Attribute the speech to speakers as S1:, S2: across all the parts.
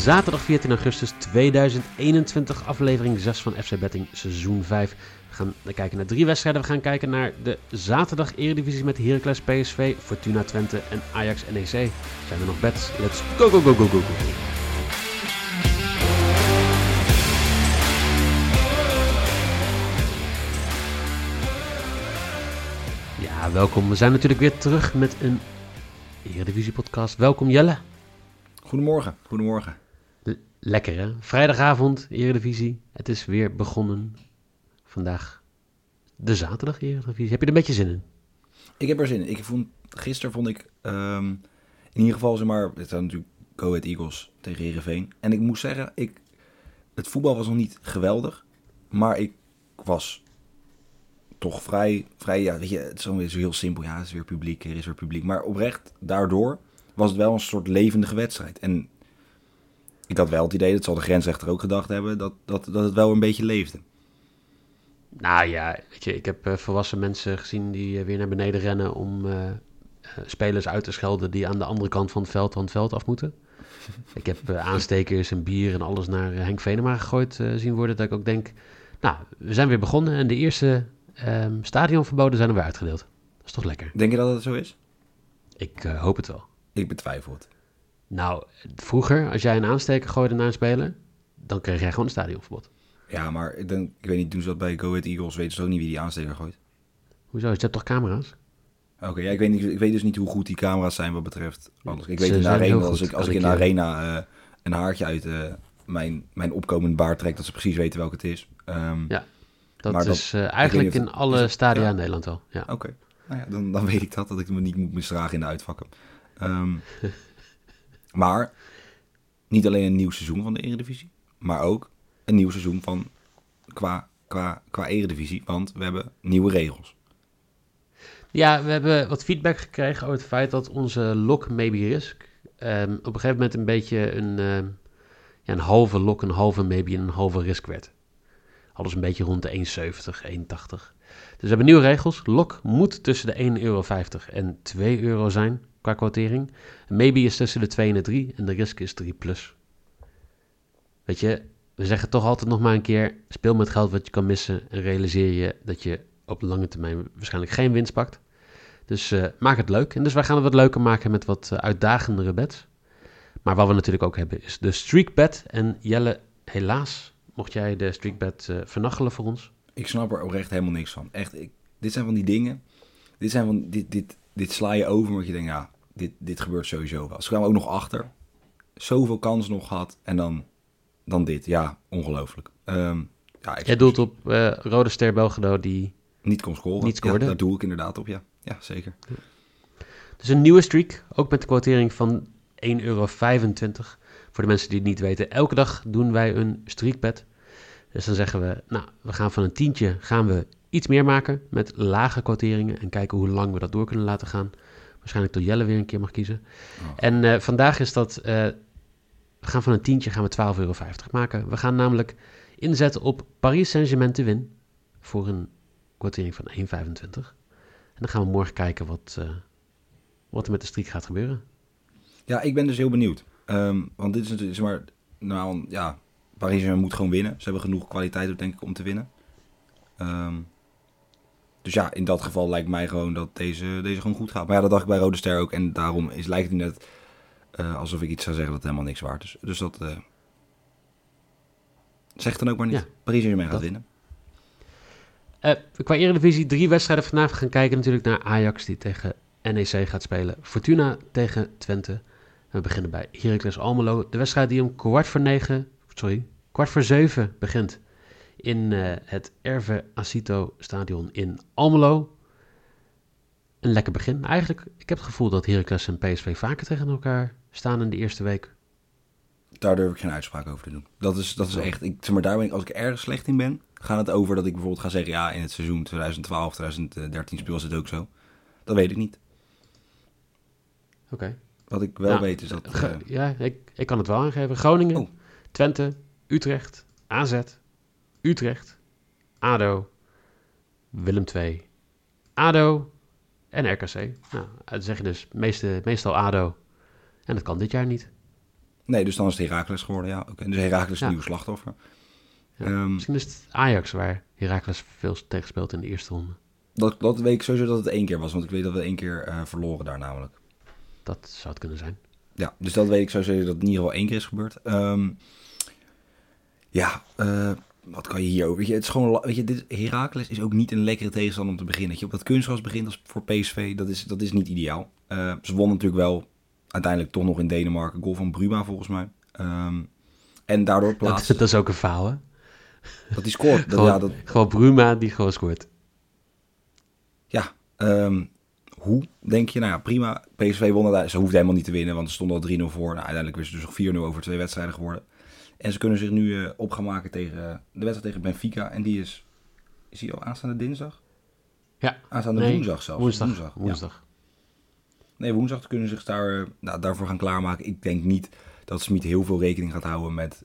S1: zaterdag 14 augustus 2021, aflevering 6 van FC Betting seizoen 5. We gaan kijken naar drie wedstrijden. We gaan kijken naar de zaterdag Eredivisie met Heracles PSV, Fortuna Twente en Ajax NEC. Zijn er nog bets? Let's go, go, go, go, go, go. Ja, welkom. We zijn natuurlijk weer terug met een Eredivisie podcast. Welkom Jelle.
S2: Goedemorgen, goedemorgen.
S1: Lekker hè? Vrijdagavond, Eredivisie. Het is weer begonnen. Vandaag de zaterdag Eredivisie. Heb je er een beetje zin in?
S2: Ik heb er zin in. Ik vond, gisteren vond ik ehm, in ieder geval, zeg maar, het zijn natuurlijk Go Ahead Eagles tegen Heerenveen. En ik moest zeggen, ik, het voetbal was nog niet geweldig, maar ik was toch vrij, vrij ja, weet je, het is zo heel simpel. Ja, het is weer publiek, er is weer publiek. Maar oprecht, daardoor was het wel een soort levendige wedstrijd. En ik had wel het idee, dat zal de grensrechter ook gedacht hebben, dat, dat, dat het wel een beetje leefde.
S1: Nou ja, weet je, ik heb eh, volwassen mensen gezien die eh, weer naar beneden rennen om eh, spelers uit te schelden die aan de andere kant van het veld van het veld af moeten. ik heb aanstekers en bier en alles naar Henk Venema gegooid zien worden. Dat ik ook denk, nou, we zijn weer begonnen en de eerste ehm, stadionverboden zijn er weer uitgedeeld. Dat is toch lekker?
S2: Denk je dat het zo is?
S1: Ik hoop het wel.
S2: Ik betwijfel het.
S1: Nou, vroeger, als jij een aansteker gooide naar een speler, dan kreeg jij gewoon een stadionverbod.
S2: Ja, maar ik, denk, ik weet niet, doen ze dat bij Go Ahead Eagles, weten ze ook niet wie die aansteker gooit.
S1: Hoezo? Je hebt toch camera's?
S2: Oké, ja, ik, weet niet, ik weet dus niet hoe goed die camera's zijn wat betreft alles. Ik
S1: Ze
S2: weet in de arena, als ik, als ik in de
S1: je-
S2: arena eh, een haartje uit eh, mijn, mijn opkomend baard trek, dat ze precies weten welke het is. Ehm,
S1: Ja. Dat
S2: Maar dat-
S1: is eh, eigenlijk in
S2: of-
S1: alle stadia
S2: ja.
S1: in Nederland wel. Ja.
S2: Oké, nou ja, dan, dan weet ik dat, dat ik me niet moet misdragen in de uitvakken. Ehm, maar niet alleen een nieuw seizoen van de Eredivisie, maar ook een nieuw seizoen van qua, qua, qua Eredivisie, want we hebben nieuwe regels.
S1: ja, we hebben wat feedback gekregen over het feit dat onze lock maybe risk ehm, op een gegeven moment een beetje een, ehm, ja, een halve lock, een halve maybe en een halve risk werd. Alles een beetje rond de 1,70, 1,80. Dus we hebben nieuwe regels. Lock moet tussen de 1,50 euro en 2 euro zijn qua quotering. Maybe is tussen de 2 en de 3 en de risk is 3 plus. Weet je, we zeggen toch altijd nog maar een keer: speel met geld wat je kan missen en realiseer je dat je op lange termijn waarschijnlijk geen winst pakt. Dus eh, maak het leuk. En dus wij gaan het wat leuker maken met wat eh, uitdagendere bets. Maar wat we natuurlijk ook hebben is de streak bet. En Jelle, helaas mocht jij de streak bet eh vernachelen voor ons.
S2: Ik snap er oprecht helemaal niks van. Echt, ik, dit zijn van die dingen. Dit, zijn van, dit, dit, dit sla je over, omdat je denkt, ja, dit, dit gebeurt sowieso wel. Ze kwamen ook nog achter. Zoveel kans nog gehad. En dan, dan dit. Ja, ongelooflijk. Ehm ja,
S1: Jij doelt op eh, Rode Ster Belgrado die...
S2: niet kon scoren.
S1: niet scoorde.
S2: Ja, daar doe ik inderdaad op, ja. Ja, zeker.
S1: Dus een nieuwe streak, ook met de quotering van 1,25 euro. Voor de mensen die het niet weten, elke dag doen wij een streakbet. Dus dan zeggen we, nou, we gaan van een tientje gaan we iets meer maken met lage quoteringen en kijken hoe lang we dat door kunnen laten gaan. Waarschijnlijk tot Jelle weer een keer mag kiezen.
S2: Oh.
S1: En eh, vandaag is dat, eh, we gaan van een tientje gaan we 12,50 euro maken. We gaan namelijk inzetten op Paris Saint-Germain te win voor een quotering van 1,25. En dan gaan we morgen kijken wat, eh, wat er met de streak gaat gebeuren.
S2: Ja, ik ben dus heel benieuwd. Ehm, want dit is natuurlijk, zeg maar, nou ja, Paris Saint-Germain moet gewoon winnen. Ze hebben genoeg kwaliteit, denk ik, om te winnen. Ehm, dus ja, in dat geval lijkt mij gewoon dat deze, deze gewoon goed gaat. Maar ja, dat dacht ik bij Rode Ster ook. En daarom is, lijkt het net eh, alsof ik iets zou zeggen dat helemaal niks waard is. Dus dat eh zeg dan ook maar niet.
S1: Ja,
S2: Paris Saint-Germain gaat
S1: dat-
S2: winnen.
S1: Eh qua Eredivisie, drie wedstrijden vanavond gaan kijken natuurlijk naar Ajax die tegen NEC gaat spelen. Fortuna tegen Twente. We beginnen bij Heracles Almelo. De wedstrijd die om kwart voor negen, sorry, kwart voor zeven begint in eh, het Erve Acito Stadion in Almelo. Een lekker begin. Eigenlijk, ik heb het gevoel dat Heracles en PSV vaker tegen elkaar staan in de eerste week.
S2: Daar durf ik geen uitspraak over te doen. Dat is, dat is echt, ik, zeg maar, daar ben ik, als ik ergens slecht in ben, gaat het over dat ik bijvoorbeeld ga zeggen, ja, in het seizoen 2012, 2013 speelde het ook zo. Dat weet ik niet.
S1: Oké.
S2: Wat ik wel
S1: Nou,
S2: weet is dat... Eh,
S1: ja, ik, ik kan het wel aangeven. Groningen,
S2: Oh.
S1: Twente, Utrecht, AZ, Utrecht, ADO, Willem II, ADO en RKC. Nou, dat zeg je dus meeste, meestal ADO. En dat kan dit jaar niet.
S2: Nee, dus dan is het Heracles geworden, ja. Oké, Dus Heracles is
S1: Ja.
S2: een nieuw slachtoffer.
S1: Ja.
S2: Ehm,
S1: Misschien is het Ajax waar Heracles veel tegen speelt in de eerste ronde.
S2: dat, dat weet ik sowieso dat het één keer was, want ik weet dat we één keer eh, verloren daar namelijk.
S1: Dat zou het kunnen zijn.
S2: Ja, dus dat weet ik sowieso dat het in ieder geval één keer is gebeurd. Ehm, ja, eh, wat kan je hier ook? Weet je, het is gewoon, weet je, dit, Heracles is ook niet een lekkere tegenstander om te beginnen. Dat je op dat kunstgras begint als voor PSV, dat is, dat is niet ideaal. Eh, ze wonnen natuurlijk wel uiteindelijk toch nog in Denemarken. Goal van Bruma volgens mij. Ehm, en daardoor
S1: Dat,
S2: plaatsen
S1: dat is ook een faal, hè?
S2: dat hij scoort. Dat,
S1: Gewoon,
S2: ja, dat,
S1: gewoon Bruma die gewoon scoort.
S2: Ja, ehm, hoe denk je? Nou ja, prima. PSV won. Ze hoefden helemaal niet te winnen, want ze stonden al 3-0 voor. Nou, uiteindelijk is het dus nog 4-0 over twee wedstrijden geworden. En ze kunnen zich nu eh, op gaan maken tegen eh, de wedstrijd tegen Benfica. En die is, is die al aanstaande dinsdag?
S1: Ja.
S2: Aanstaande
S1: Nee,
S2: woensdag zelfs.
S1: Woensdag. Woensdag.
S2: Nee, woensdag kunnen ze zich daar, eh, nou, daarvoor gaan klaarmaken. Ik denk niet dat Smit heel veel rekening gaat houden met,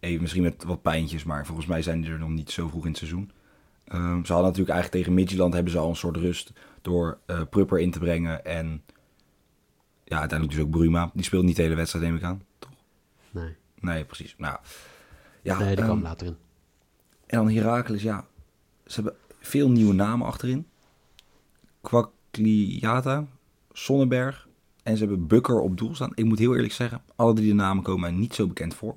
S2: even, misschien met wat pijntjes. Maar volgens mij zijn die er nog niet zo vroeg in het seizoen. Ehm, ze hadden natuurlijk eigenlijk tegen Midtjylland hebben ze al een soort rust door eh Prupper in te brengen. En ja, uiteindelijk dus ook Bruma. Die speelt niet de hele wedstrijd, neem ik aan.
S1: Nee,
S2: Nee, precies. Nou, ja,
S1: nee die
S2: ehm,
S1: kwam later in.
S2: en dan Heracles, ja. Ze hebben veel nieuwe namen achterin. Kwakliata, Sonnenberg. En ze hebben Bukker op doel staan. Ik moet heel eerlijk zeggen, alle drie de namen komen mij niet zo bekend voor.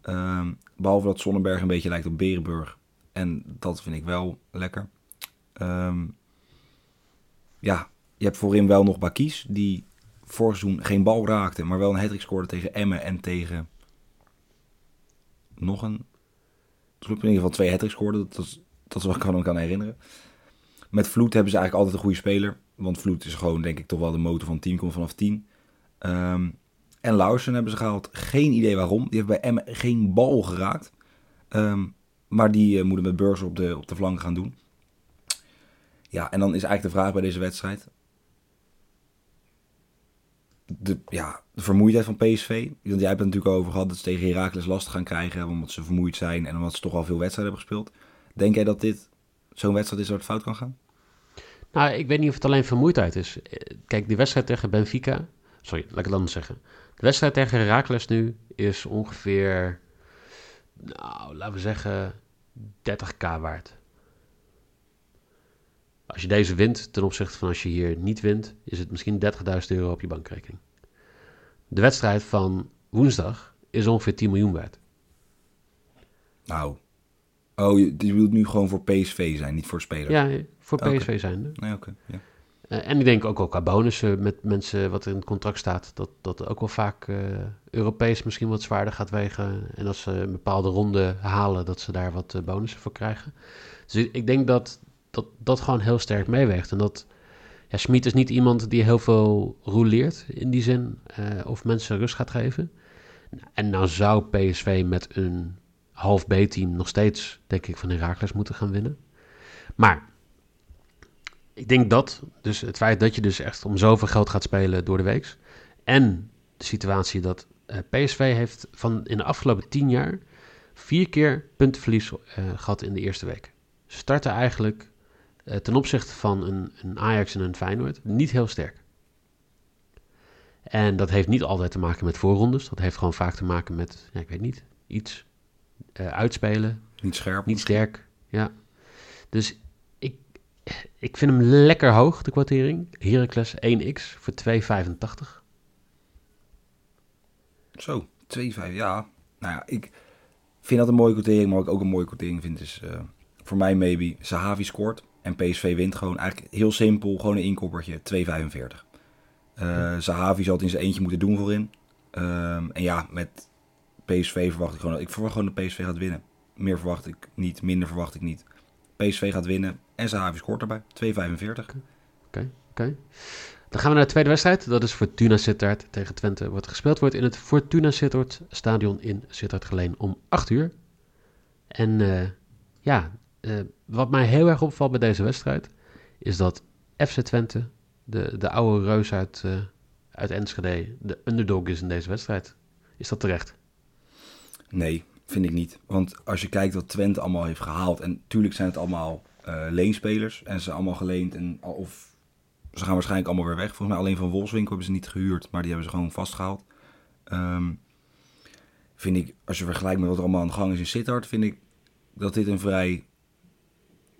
S2: Ehm, behalve dat Sonnenberg een beetje lijkt op Berenburg. En dat vind ik wel lekker. Ehm, ja, je hebt voorin wel nog Bakis, die vorig seizoen geen bal raakte, maar wel een hat scoorde tegen Emmen en tegen nog een club in ieder geval twee hat scoorde. Dat, dat is wat ik me kan herinneren. Met Vloed hebben ze eigenlijk altijd een goede speler. Want Vloed is gewoon, denk ik, toch wel de motor van het team. Komt vanaf 10. Ehm, en Lauwersen hebben ze gehaald. Geen idee waarom. Die heeft bij Emmen geen bal geraakt. Ehm, maar die eh, moeten met Burger op de, op de flank gaan doen. Ja, en dan is eigenlijk de vraag bij deze wedstrijd. De, ja, de vermoeidheid van PSV. Want jij hebt het natuurlijk over gehad dat ze tegen Heracles lastig gaan krijgen. Omdat ze vermoeid zijn en omdat ze toch al veel wedstrijden hebben gespeeld. Denk jij dat dit zo'n wedstrijd is waar het fout kan gaan?
S1: Nou, ik weet niet of het alleen vermoeidheid is. Eh, Kijk, die wedstrijd tegen Benfica... Sorry, laat ik het anders zeggen. De wedstrijd tegen Heracles nu is ongeveer... Nou, laten we zeggen 30k waard. Als je deze wint ten opzichte van als je hier niet wint... is het misschien 30.000 euro op je bankrekening. De wedstrijd van woensdag is ongeveer 10 miljoen waard.
S2: Nou. Oh, je die wilt nu gewoon voor PSV zijn, niet voor spelers.
S1: Ja, voor. PSV zijn.
S2: Nee, oké. ja.
S1: Eh, en ik denk ook wel qua bonussen met mensen wat in het contract staat, dat dat ook wel vaak eh, Europees misschien wat zwaarder gaat wegen. En als ze een bepaalde ronde halen, dat ze daar wat eh, bonussen voor krijgen. Dus ik- ik denk dat, dat dat gewoon heel sterk meeweegt. En dat ja, Smit is niet iemand die heel veel rouleert in die zin, eh, of mensen rust gaat geven. En nou zou PSV met een half B-team nog steeds, denk ik, van Heracles moeten gaan winnen. Maar ik denk dat, dus het feit dat je dus echt om zoveel geld gaat spelen door de week. En de situatie dat eh, PSV heeft van in de afgelopen tien jaar vier keer puntenverlies eh, gehad in de eerste week. Ze starten eigenlijk ten opzichte van een, een Ajax en een Feyenoord niet heel sterk. En dat heeft niet altijd te maken met voorrondes. Dat heeft gewoon vaak te maken met, ja, ik weet niet, iets eh, uitspelen,
S2: Niet scherp.
S1: niet sterk, ja. Dus ik, ik vind hem lekker hoog, de kwartering. Heracles 1x voor 2,85.
S2: Zo, 2-5, ja. Nou ja, ik vind dat een mooie quotering, maar wat ik ook een mooie quotering vind is eh, voor mij maybe Sahavi scoort en PSV wint gewoon eigenlijk heel simpel, gewoon een inkoppertje, 2,45. Eh Sahavi zal het in zijn eentje moeten doen voorin. Ehm, en ja, met PSV verwacht ik gewoon, ik verwacht gewoon dat PSV gaat winnen. Meer verwacht ik niet, minder verwacht ik niet. PSV gaat winnen en Sahavi scoort erbij, 2,45.
S1: Oké, oké. Dan gaan we naar de tweede wedstrijd. Dat is Fortuna Sittard tegen Twente. Wat gespeeld wordt in het Fortuna Sittard stadion in Sittard Geleen om 8 uur. En eh, ja, eh, wat mij heel erg opvalt bij deze wedstrijd... is dat FC Twente, de, de oude reus uit, eh, uit Enschede... de underdog is in deze wedstrijd. Is dat terecht?
S2: Nee, vind ik niet. Want als je kijkt wat Twente allemaal heeft gehaald. En tuurlijk zijn het allemaal eh, leenspelers. En ze zijn allemaal geleend. En, of ze gaan waarschijnlijk allemaal weer weg. Volgens mij alleen van Wolfswinkel hebben ze niet gehuurd. Maar die hebben ze gewoon vastgehaald. Ehm, vind ik, als je vergelijkt met wat er allemaal aan de gang is in Sittard, vind ik dat dit een vrij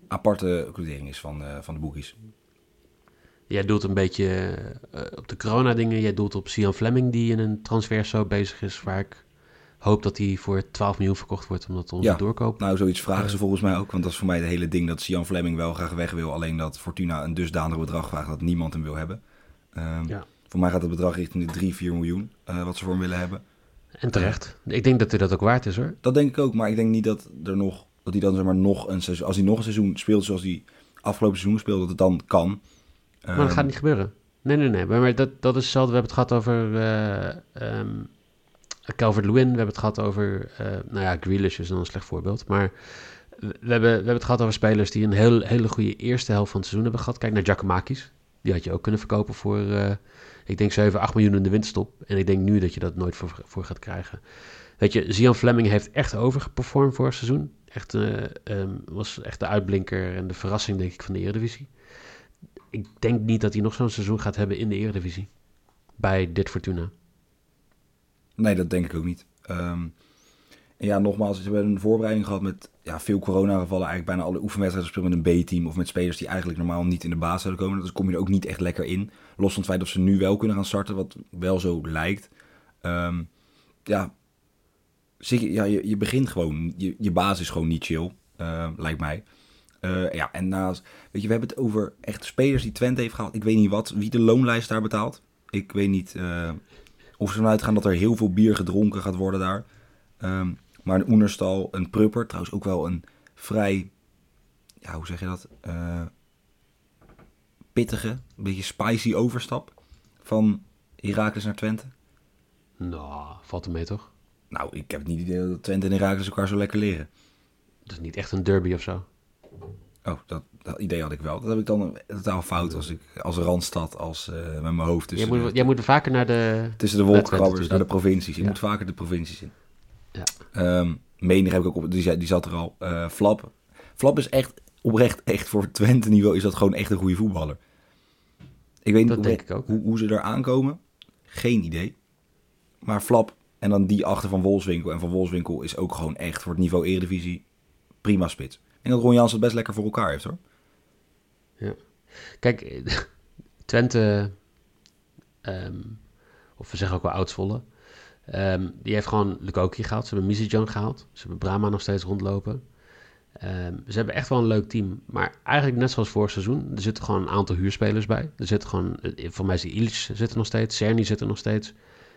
S2: aparte quotering is van, eh, van de boekies.
S1: Jij doelt een beetje eh, op de corona-dingen. Jij doelt op Sian Fleming, die in een transfer zo bezig is. Waar ik hoop dat hij voor 12 miljoen verkocht wordt, omdat onze
S2: Ja.
S1: doorkoop.
S2: Nou, zoiets vragen ze volgens mij ook. Want dat is voor mij het hele ding dat Sian Fleming wel graag weg wil. Alleen dat Fortuna een dusdanig bedrag vraagt dat niemand hem wil hebben. Ehm,
S1: Ja.
S2: Voor mij gaat het bedrag richting de 3, 4 miljoen eh, wat ze voor hem willen hebben.
S1: En terecht. Ik denk dat hij dat ook waard is hoor.
S2: Dat denk ik ook, maar ik denk niet dat er nog dat hij dan zeg maar nog een seizoen, als hij nog een seizoen speelt zoals hij afgelopen seizoen speelde, dat het dan kan.
S1: Maar dat
S2: Ehm,
S1: gaat niet gebeuren. Nee, nee, nee. Maar maar dat, dat is hetzelfde. We hebben het gehad over eh ehm, Calvert-Lewin. We hebben het gehad over... eh, nou ja, Grealish is dan een slecht voorbeeld. Maar we hebben, we hebben het gehad over spelers die een heel, hele goede eerste helft van het seizoen hebben gehad. Kijk naar Giacomakis. Die had je ook kunnen verkopen voor, eh, ik denk 7, 8 miljoen in de winterstop. En ik denk nu dat je dat nooit voor, voor gaat krijgen. Weet je, Zian Fleming heeft echt overgeperformed vorig seizoen. Echt, eh, ehm, was echt de uitblinker en de verrassing, denk ik, van de Eredivisie. Ik denk niet dat hij nog zo'n seizoen gaat hebben in de Eredivisie. Bij dit Fortuna.
S2: Nee, dat denk ik ook niet. Ehm, en ja, nogmaals, we hebben een voorbereiding gehad met ja, veel coronagevallen. Eigenlijk bijna alle oefenwedstrijden gespeeld met een B-team of met spelers die eigenlijk normaal niet in de baas zouden komen. Dus kom je er ook niet echt lekker in. Los van het feit dat ze nu wel kunnen gaan starten, wat wel zo lijkt. Ehm, ja, ja je, je begint gewoon, je, je basis is gewoon niet chill, eh, lijkt mij. Eh, ja, en naast, weet je, we hebben het over echt spelers die Twente heeft gehaald. Ik weet niet wat, wie de loonlijst daar betaalt. Ik weet niet eh, of ze ervan uitgaan dat er heel veel bier gedronken gaat worden daar. Ehm, maar een Oenerstal, een Prupper, trouwens ook wel een vrij, ja, hoe zeg je dat? Pittige, een beetje spicy overstap van Heracles naar Twente.
S1: Nou, valt er mee toch?
S2: Nou, ik heb niet het idee dat Twente en Heracles elkaar zo lekker leren.
S1: Dat is niet echt een derby of zo.
S2: Oh, dat, dat idee had ik wel. Dat heb ik dan totaal fout als ik als Randstad, als eh, met mijn hoofd
S1: Jij
S2: tussen,
S1: moet,
S2: de,
S1: jij moet vaker naar de...
S2: tussen de wolkenkrabbers, naar de provincies.
S1: Ja.
S2: moet vaker de provincies in.
S1: Ja.
S2: Ehm Menig heb ik ook op, die, die zat er al. Eh, Flap. Flap is echt oprecht, echt voor Twente niveau is dat gewoon echt een goede voetballer. Ik weet niet hoe. Hoe, hoe ze er aankomen. Geen idee. Maar Flap en dan die achter van Wolfswinkel. En van Wolfswinkel is ook gewoon echt voor het niveau Eredivisie prima spits. Ik denk dat Ron Jans het best lekker voor elkaar heeft hoor.
S1: Kijk, eh, Twente, ehm, of we zeggen ook wel Oudsvolle, ehm, die heeft gewoon Lukoki gehaald. Ze hebben Mizidjan gehaald. Ze hebben Brahma nog steeds rondlopen. Ehm, ze hebben echt wel een leuk team. Maar eigenlijk net zoals vorig seizoen, er zitten gewoon een aantal huurspelers bij. Er zitten gewoon, eh, voor mij is die zit er nog steeds, Cerny zit er nog steeds.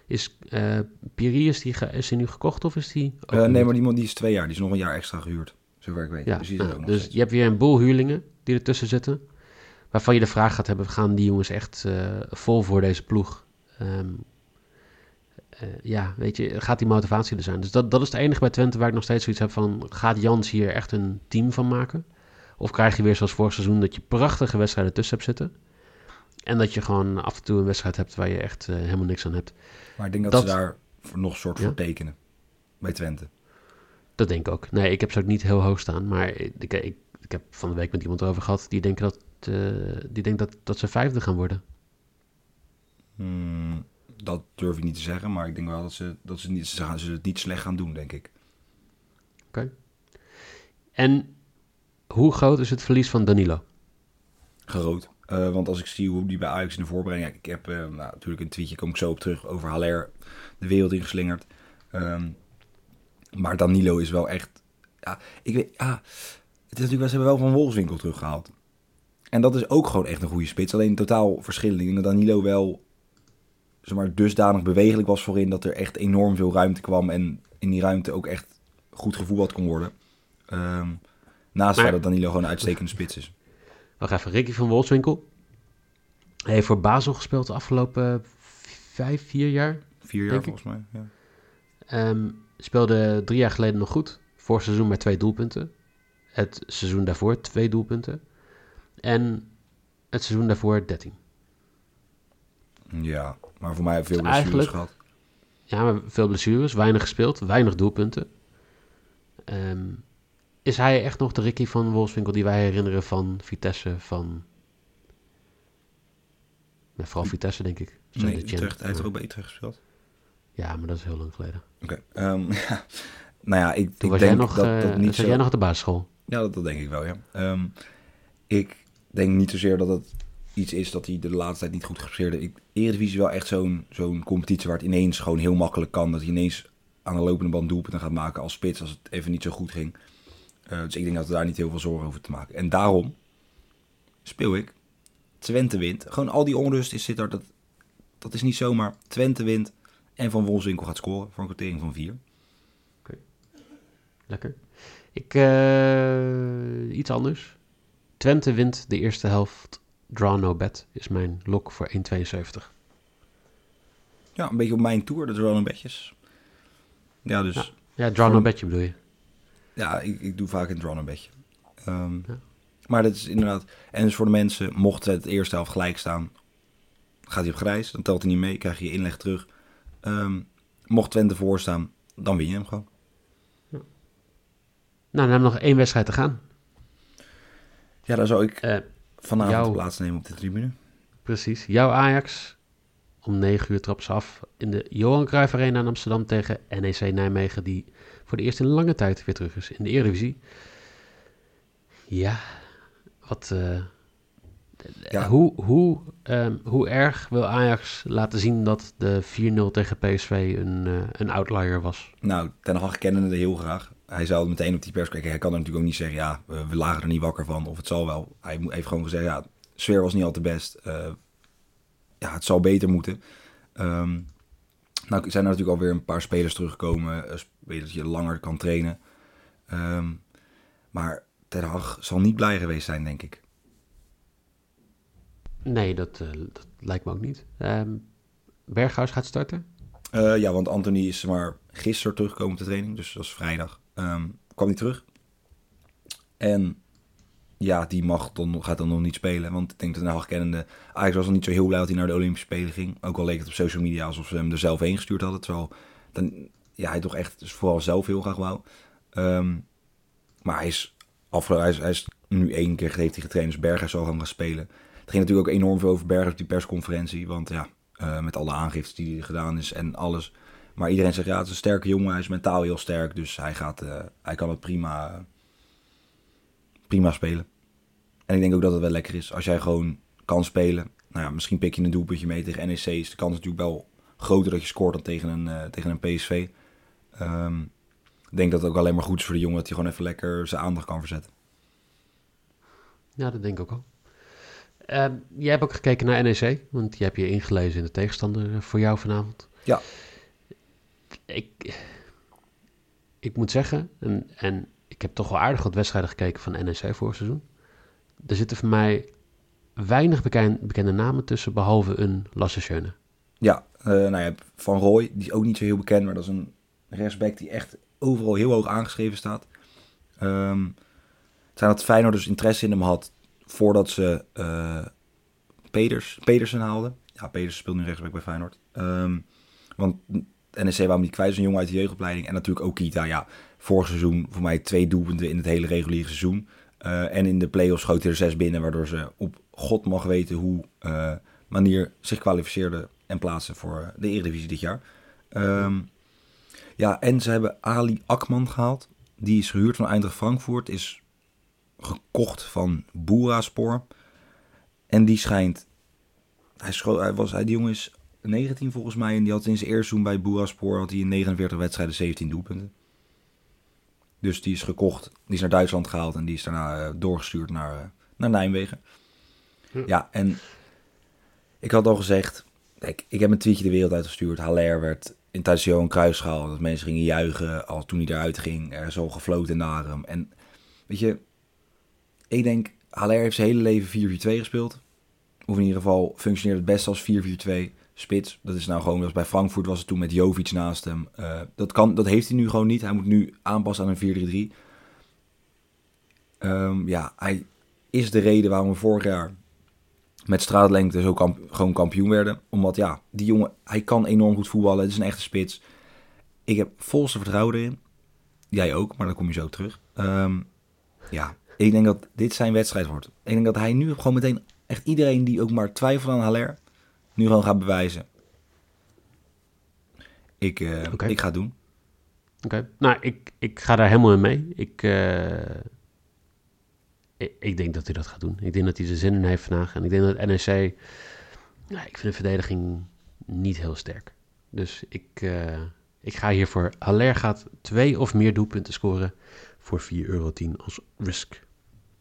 S1: Is eh Piri, is die, is die nu gekocht of is die...
S2: Eh, nee, maar die, man die is twee jaar. Die is nog een jaar extra gehuurd. Zover ik weet.
S1: Ja,
S2: dus die is er
S1: nou,
S2: ook nog
S1: dus
S2: steeds.
S1: je hebt weer een boel huurlingen die ertussen zitten. Waarvan je de vraag gaat hebben, gaan die jongens echt eh, vol voor deze ploeg? Ehm, eh, ja, weet je, gaat die motivatie er zijn? Dus dat, dat is het enige bij Twente waar ik nog steeds zoiets heb van... gaat Jans hier echt een team van maken? Of krijg je weer zoals vorig seizoen dat je prachtige wedstrijden tussen hebt zitten... en dat je gewoon af en toe een wedstrijd hebt waar je echt eh, helemaal niks aan hebt.
S2: Maar ik denk dat,
S1: dat-
S2: ze daar nog soort
S1: Ja.
S2: voor tekenen. Bij Twente.
S1: Dat denk ik ook. Nee, ik heb ze ook niet heel hoog staan. Maar ik, ik, ik, ik heb van de week met iemand over gehad... die denkt dat, eh, die denkt dat, dat ze vijfde gaan worden.
S2: Hmm, dat durf ik niet te zeggen. Maar ik denk wel dat ze, dat ze, niet, ze, gaan, ze het niet slecht gaan doen, denk ik.
S1: En hoe groot is het verlies van Danilo?
S2: Groot. Eh, want als ik zie hoe die bij Ajax in de voorbereiding... Ik heb eh, nou, natuurlijk een tweetje, kom ik zo op terug, over Haller de wereld ingeslingerd. Ehm, maar Danilo is wel echt... Ja, ik weet... Ja, het is natuurlijk wel, ze hebben wel van Wolfswinkel teruggehaald. En dat is ook gewoon echt een goede spits. Alleen totaal verschillend. Ik denk dat Danilo wel zeg maar, dusdanig bewegelijk was voorin... dat er echt enorm veel ruimte kwam. En in die ruimte ook echt goed gevoetbald kon worden. Ehm, naast
S1: Maar-
S2: dat Danilo gewoon een uitstekende spits is.
S1: Wacht even, Ricky van Wolfswinkel. Hij heeft voor Basel gespeeld de afgelopen vijf, vier jaar.
S2: Vier jaar volgens mij. Ja.
S1: Ehm, speelde drie jaar geleden nog goed. Vorig seizoen met twee doelpunten. Het seizoen daarvoor twee doelpunten. En het seizoen daarvoor 13.
S2: Ja, maar voor mij veel
S1: Dus
S2: blessures
S1: eigenlijk-
S2: gehad.
S1: Ja, maar veel blessures, weinig gespeeld, weinig doelpunten. Ehm, is hij echt nog de Ricky van Wolfswinkel die wij herinneren van Vitesse, van... Nou, vooral Vitesse, denk ik. Zo
S2: Nee,
S1: de Champ-
S2: Utrecht, hij heeft er ook bij Utrecht gespeeld.
S1: Ja, maar dat is heel lang geleden.
S2: Oké. ehm, ja. Nou ja, ik, ik
S1: was
S2: denk
S1: jij nog,
S2: dat dat niet zo...
S1: jij nog op de basisschool.
S2: Ja, dat, dat denk ik wel, ja. Ehm, ik denk niet zozeer dat het iets is dat hij de laatste tijd niet goed gepresteerd heeft. Ik- Eredivisie is wel echt zo'n zo'n competitie waar het ineens gewoon heel makkelijk kan. Dat hij ineens aan de lopende band doelpunten gaat maken als spits als het even niet zo goed ging. Eh, dus ik denk dat we daar niet heel veel zorgen over te maken. En daarom speel ik Twente wint. Gewoon al die onrust is zit er. Dat, dat is niet zomaar. Twente wint en Van Wolfswinkel gaat scoren voor een kwartering van vier.
S1: Lekker. Ik, eh, iets anders. Twente wint de eerste helft. Draw no bet is mijn lok voor 1,72.
S2: Ja, een beetje op mijn tour. Dat is wel een betjes. Ja, dus...
S1: Ja. Ja, draw no betje bedoel je.
S2: Ja, ik, ik doe vaak een draw een beetje. Ehm,
S1: Ja.
S2: Maar dat is inderdaad... En dus voor de mensen, mocht het eerste helft gelijk staan... gaat hij op grijs, dan telt hij niet mee, krijg je je inleg terug. Ehm, mocht Twente voorstaan, dan win je hem gewoon.
S1: Nou, dan hebben we nog één wedstrijd te gaan.
S2: Ja, daar zou ik
S1: Eh,
S2: vanavond plaatsnemen op de tribune.
S1: precies. Jouw Ajax. Om 9 uur trapt ze af in de Johan Cruijff Arena in Amsterdam tegen NEC Nijmegen. Die voor de eerste in lange tijd weer terug is in de Eredivisie. Ja, wat... eh,
S2: Ja.
S1: Hoe, hoe, ehm, hoe erg wil Ajax laten zien dat de 4-0 tegen PSV een, eh, een outlier was?
S2: Nou, Ten Hag kende het heel graag. Hij zou meteen op die pers kijken. Hij kan er natuurlijk ook niet zeggen, ja, we, we lagen er niet wakker van. Of het zal wel. Hij heeft gewoon gezegd, ja, de sfeer was niet al te best. Eh, ja, het zal beter moeten. Ehm, nou zijn er natuurlijk alweer een paar spelers teruggekomen. eh, weet dat je langer kan trainen. Ehm, maar Ten Hag zal niet blij geweest zijn, denk ik.
S1: Nee, dat, eh, dat lijkt me ook niet. Ehm Berghuis gaat starten.
S2: Eh, ja, want Anthony is maar gisteren teruggekomen op de training, dus dat is vrijdag. Kwam hij terug. En ja, die mag dan, gaat dan nog niet spelen. Want ik denk dat nou kennende, Ajax was nog niet zo heel blij dat hij naar de Olympische Spelen ging. Ook al leek het op social media alsof ze hem er zelf heen gestuurd hadden. Terwijl dan, ja, hij toch echt dus vooral zelf heel graag wou. Ehm, maar hij is, afgelopen, hij, is, hij is nu één keer heeft getraind, dus Berghuis zal gaan gaan spelen. Het ging natuurlijk ook enorm veel over Berghuis op die persconferentie. Want ja, eh, met alle aangiftes die gedaan is en alles. Maar iedereen zegt, ja, het is een sterke jongen. Hij is mentaal heel sterk, dus hij, gaat, eh, hij kan het prima, prima spelen. En ik denk ook dat het wel lekker is als jij gewoon kan spelen. Nou ja, misschien pik je een doelpuntje mee tegen NEC. Is de kans natuurlijk wel groter dat je scoort dan tegen een, eh, tegen een PSV. Ehm, ik denk dat het ook alleen maar goed is voor de jongen dat hij gewoon even lekker zijn aandacht kan verzetten.
S1: Ja, dat denk ik ook al. Ehm, jij hebt ook gekeken naar NEC, want je hebt je ingelezen in de tegenstander eh, voor jou vanavond.
S2: Ja.
S1: Ik, ik moet zeggen, en, en ik heb toch wel aardig wat wedstrijden gekeken van NEC vorig seizoen. Er zitten voor mij weinig bekend, bekende namen tussen, behalve een Lasse Schöne.
S2: Ja, eh, nou ja, Van Rooij, die is ook niet zo heel bekend, maar dat is een rechtsback die echt overal heel hoog aangeschreven staat. Ehm het zijn dat Feyenoord dus interesse in hem had voordat ze eh Peters, Pedersen haalden. Ja, Pedersen speelt nu rechtsback bij Feyenoord. Ehm, want NEC wou hem niet kwijt, een jongen uit de jeugdopleiding. En natuurlijk ook Kita, ja, vorig seizoen voor mij twee doelpunten in het hele reguliere seizoen. Eh, en in de play-offs schoot er zes binnen, waardoor ze op god mag weten hoe eh, manier zich kwalificeerden en plaatsen voor de Eredivisie dit jaar. Ehm, ja, en ze hebben Ali Akman gehaald. Die is gehuurd van Eindracht Frankfurt, is gekocht van Boeraspor. En die schijnt... Hij, was, hij, die jongen is 19 volgens mij en die had in zijn eerste seizoen bij Boeraspor had hij in 49 wedstrijden 17 doelpunten. Dus die is gekocht, die is naar Duitsland gehaald en die is daarna eh, doorgestuurd naar, eh, naar Nijmegen.
S1: Hm.
S2: Ja, en ik had al gezegd, kijk, ik heb een tweetje de wereld uitgestuurd. Haller werd in tijdens Johan Cruijff gehaald. Dat mensen gingen juichen als toen hij eruit ging. Er is al gefloten naar hem. En weet je, ik denk, Haller heeft zijn hele leven 4-4-2 gespeeld. Of in ieder geval functioneert het best als 4-4-2 spits. Dat is nou gewoon, dat bij Frankfurt was het toen met Jovic naast hem. Eh, dat, kan, dat heeft hij nu gewoon niet. Hij moet nu aanpassen aan een 4-3-3. Ehm, ja, hij is de reden waarom we vorig jaar met straatlengte zo gewoon kampioen werden. Omdat ja, die jongen, hij kan enorm goed voetballen. Het is een echte spits. Ik heb volste vertrouwen erin. Jij ook, maar dan kom je zo terug. Ehm, ja, ik denk dat dit zijn wedstrijd wordt. Ik denk dat hij nu gewoon meteen echt iedereen die ook maar twijfelt aan Haller, nu gewoon gaat bewijzen. Ik, eh, ik ga het doen.
S1: Oké, nou, ik, ik ga daar helemaal in mee. Ik, eh, ik, ik denk dat hij dat gaat doen. Ik denk dat hij er zin in heeft vandaag. En ik denk dat NEC... Nou, ik vind de verdediging niet heel sterk. Dus ik, eh, ik ga hiervoor... Haller gaat twee of meer doelpunten scoren voor 4,10 euro als risk.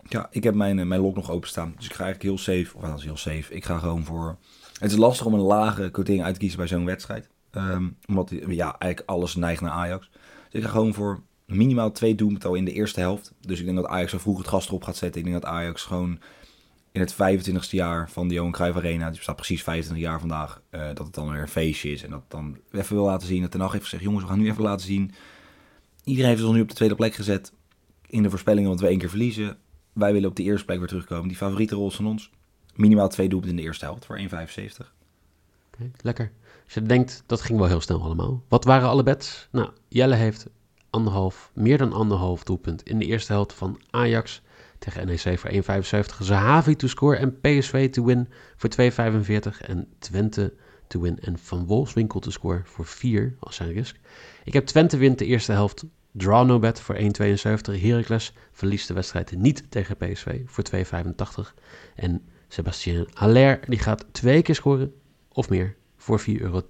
S2: Ja, ik heb mijn, mijn lok nog openstaan. Dus ik ga eigenlijk heel safe. Of dat is heel safe. Ik ga gewoon voor... Het is lastig om een lage quotering uit te kiezen bij zo'n wedstrijd. Ehm, omdat ja, eigenlijk alles neigt naar Ajax. Dus ik ga gewoon voor minimaal twee doelpunten in de eerste helft. Dus ik denk dat Ajax zo vroeg het gas erop gaat zetten. Ik denk dat Ajax gewoon in het 25ste jaar van de Johan Cruijff Arena... die bestaat precies 25 jaar vandaag... eh, dat het dan weer een feestje is. En dat dan even wil laten zien. Dat Ten Hag heeft gezegd... jongens, we gaan nu even laten zien... Iedereen heeft ons nu op de tweede plek gezet... in de voorspellingen, want we één keer verliezen. Wij willen op de eerste plek weer terugkomen. Die favoriete rol van ons. Minimaal twee doelpunten in de eerste helft voor 1,75.
S1: Oké, lekker. Als je denkt, dat ging wel heel snel allemaal. Wat waren alle bets? Nou, Jelle heeft anderhalf, meer dan anderhalf doelpunt in de eerste helft van Ajax tegen NEC voor 1,75. Zahavi to score en PSV to win voor 2,45. En Twente to win en Van Wolfswinkel to score voor 4 als zijn risk. Ik heb Twente wint de eerste helft. Draw no bet voor 1,72. Heracles verliest de wedstrijd niet tegen PSV voor 2,85. En Sebastien Haller die gaat twee keer scoren of meer voor 4,10 euro.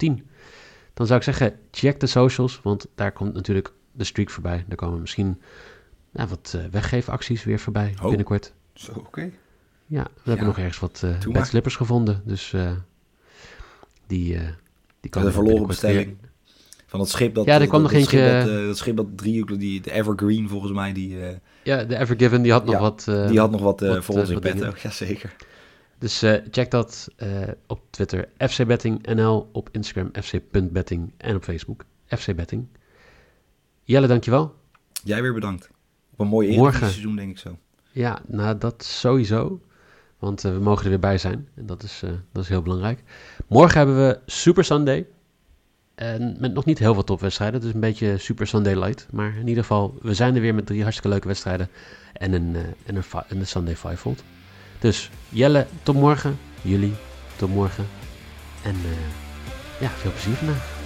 S1: Dan zou ik zeggen, check de socials, want daar komt natuurlijk de streak voorbij. Daar komen misschien nou, wat eh, weggeefacties weer voorbij
S2: Oh.
S1: binnenkort.
S2: Zo, oké.
S1: Ja, we hebben nog ergens wat eh
S2: Doe
S1: bad
S2: maar.
S1: slippers gevonden. Dus eh, die, eh die kan
S2: De verloren
S1: weer-
S2: bestelling. Van dat schip dat...
S1: Ja, er kwam nog eentje-
S2: Dat, eh, dat schip dat driehoek, die, de Evergreen volgens mij, die, eh,
S1: Ja, de Evergiven die had nog
S2: Ja,
S1: wat. eh,
S2: die had nog wat, eh,
S1: wat,
S2: voor
S1: eh,
S2: ons in petto. Jazeker.
S1: Dus eh, check dat eh, op Twitter fcbettingnl, op Instagram fc.betting en op Facebook fcbetting. Jelle, dankjewel.
S2: Jij weer bedankt. Op een mooie
S1: Morgen.
S2: Seizoen, denk ik zo.
S1: Ja, nou dat sowieso. Want eh, we mogen er weer bij zijn. En dat is, dat is heel belangrijk. Morgen hebben we Super Sunday. En met nog niet heel veel topwedstrijden. Dus een beetje Super Sunday light. Maar in ieder geval, we zijn er weer met drie hartstikke leuke wedstrijden. En een, en een, en een Sunday Fivefold. Dus Jelle, tot morgen. Jullie, tot morgen. En eh, ja, veel plezier vandaag.